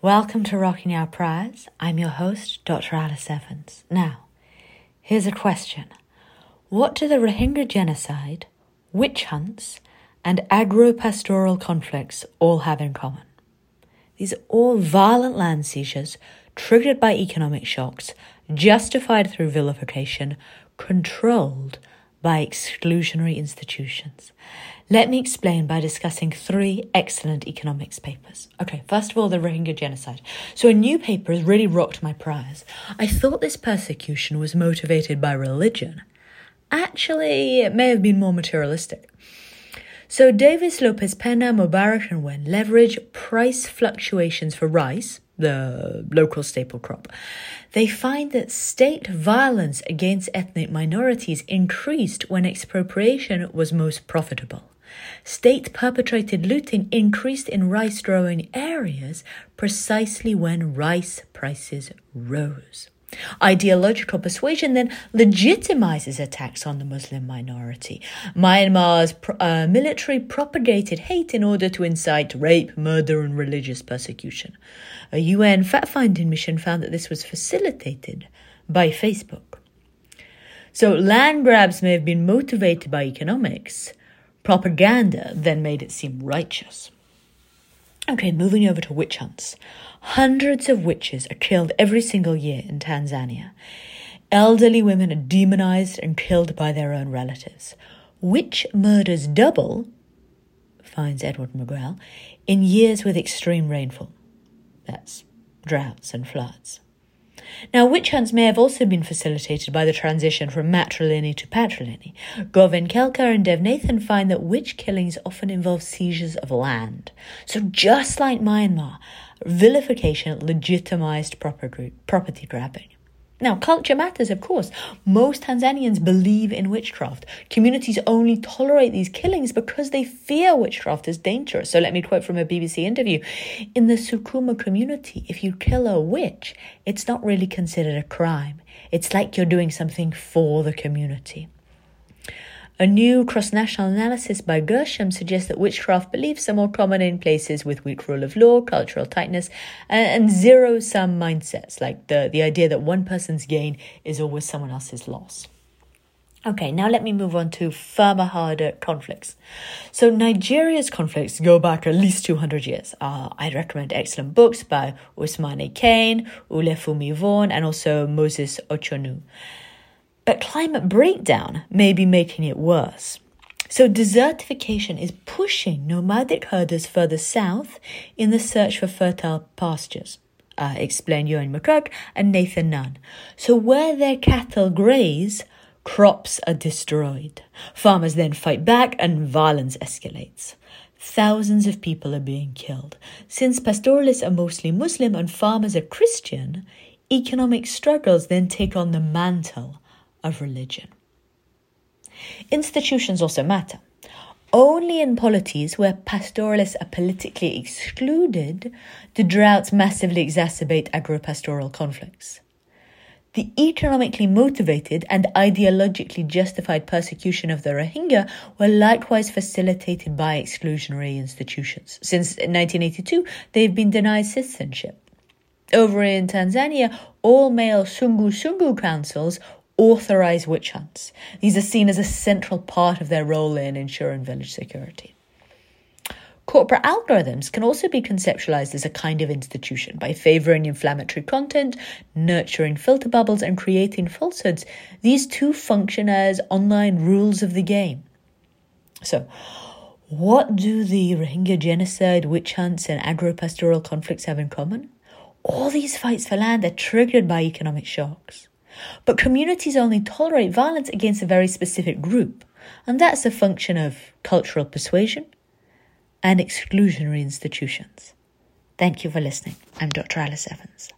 Welcome to Rocking Our Priors. I'm your host, Dr. Alice Evans. Now, here's a question What do the Rohingya genocide, witch hunts, and agro pastoral conflicts all have in common? These are all violent land seizures triggered by economic shocks, justified through vilification, controlled by exclusionary institutions. Let me explain by discussing three excellent economics papers. Okay, first of all, the Rohingya genocide. So, a new paper has really rocked my priors. I thought this persecution was motivated by religion. Actually, it may have been more materialistic. So, Davis Lopez Pena, Mubarak, and Wen leverage price fluctuations for rice, the local staple crop, they find that state violence against ethnic minorities increased when expropriation was most profitable. State perpetrated looting increased in rice growing areas precisely when rice prices rose. Ideological persuasion then legitimizes attacks on the Muslim minority. Myanmar's uh, military propagated hate in order to incite rape, murder, and religious persecution. A UN fact finding mission found that this was facilitated by Facebook. So, land grabs may have been motivated by economics. Propaganda then made it seem righteous. Okay, moving over to witch hunts. Hundreds of witches are killed every single year in Tanzania. Elderly women are demonized and killed by their own relatives. Witch murders double, finds Edward Miguel, in years with extreme rainfall. That's droughts and floods. Now, witch hunts may have also been facilitated by the transition from matrilineal to patrilineal. Govind Kelkar and Dev Nathan find that witch killings often involve seizures of land. So, just like Myanmar, vilification legitimized property grabbing. Now, culture matters, of course. Most Tanzanians believe in witchcraft. Communities only tolerate these killings because they fear witchcraft is dangerous. So let me quote from a BBC interview. In the Sukuma community, if you kill a witch, it's not really considered a crime. It's like you're doing something for the community. A new cross national analysis by Gershman suggests that witchcraft beliefs are more common in places with weak rule of law, cultural tightness, and, and zero sum mindsets, like the, the idea that one person's gain is always someone else's loss. Okay, now let me move on to farmer-herder conflicts. So, Nigeria's conflicts go back at least 200 years. Uh, I'd recommend excellent books by Ousmane Kane, Olufemi Vaughan, and also Moses Ochonu. But climate breakdown may be making it worse. So, desertification is pushing nomadic herders further south in the search for fertile pastures. Uh, explain Eoin McGuirk and Nathan Nunn. So, where their cattle graze, crops are destroyed. Farmers then fight back and violence escalates. Thousands of people are being killed. Since pastoralists are mostly Muslim and farmers are Christian, economic struggles then take on the mantle of religion. Institutions also matter. Only in polities where pastoralists are politically excluded do droughts massively exacerbate agropastoral conflicts. The economically motivated and ideologically justified persecution of the Rohingya were likewise facilitated by exclusionary institutions. Since 1982, they've been denied citizenship. Over in Tanzania, all male Sungu Sungu councils authorize witch hunts. These are seen as a central part of their role in ensuring village security. Corporate algorithms can also be conceptualized as a kind of institution by favoring inflammatory content, nurturing filter bubbles, and creating falsehoods. These two function as online rules of the game. So, what do the Rohingya genocide, witch hunts, and agro-pastoral conflicts have in common? All these fights for land are triggered by economic shocks. But communities only tolerate violence against a very specific group, and that's a function of cultural persuasion and exclusionary institutions. Thank you for listening. I'm Dr. Alice Evans.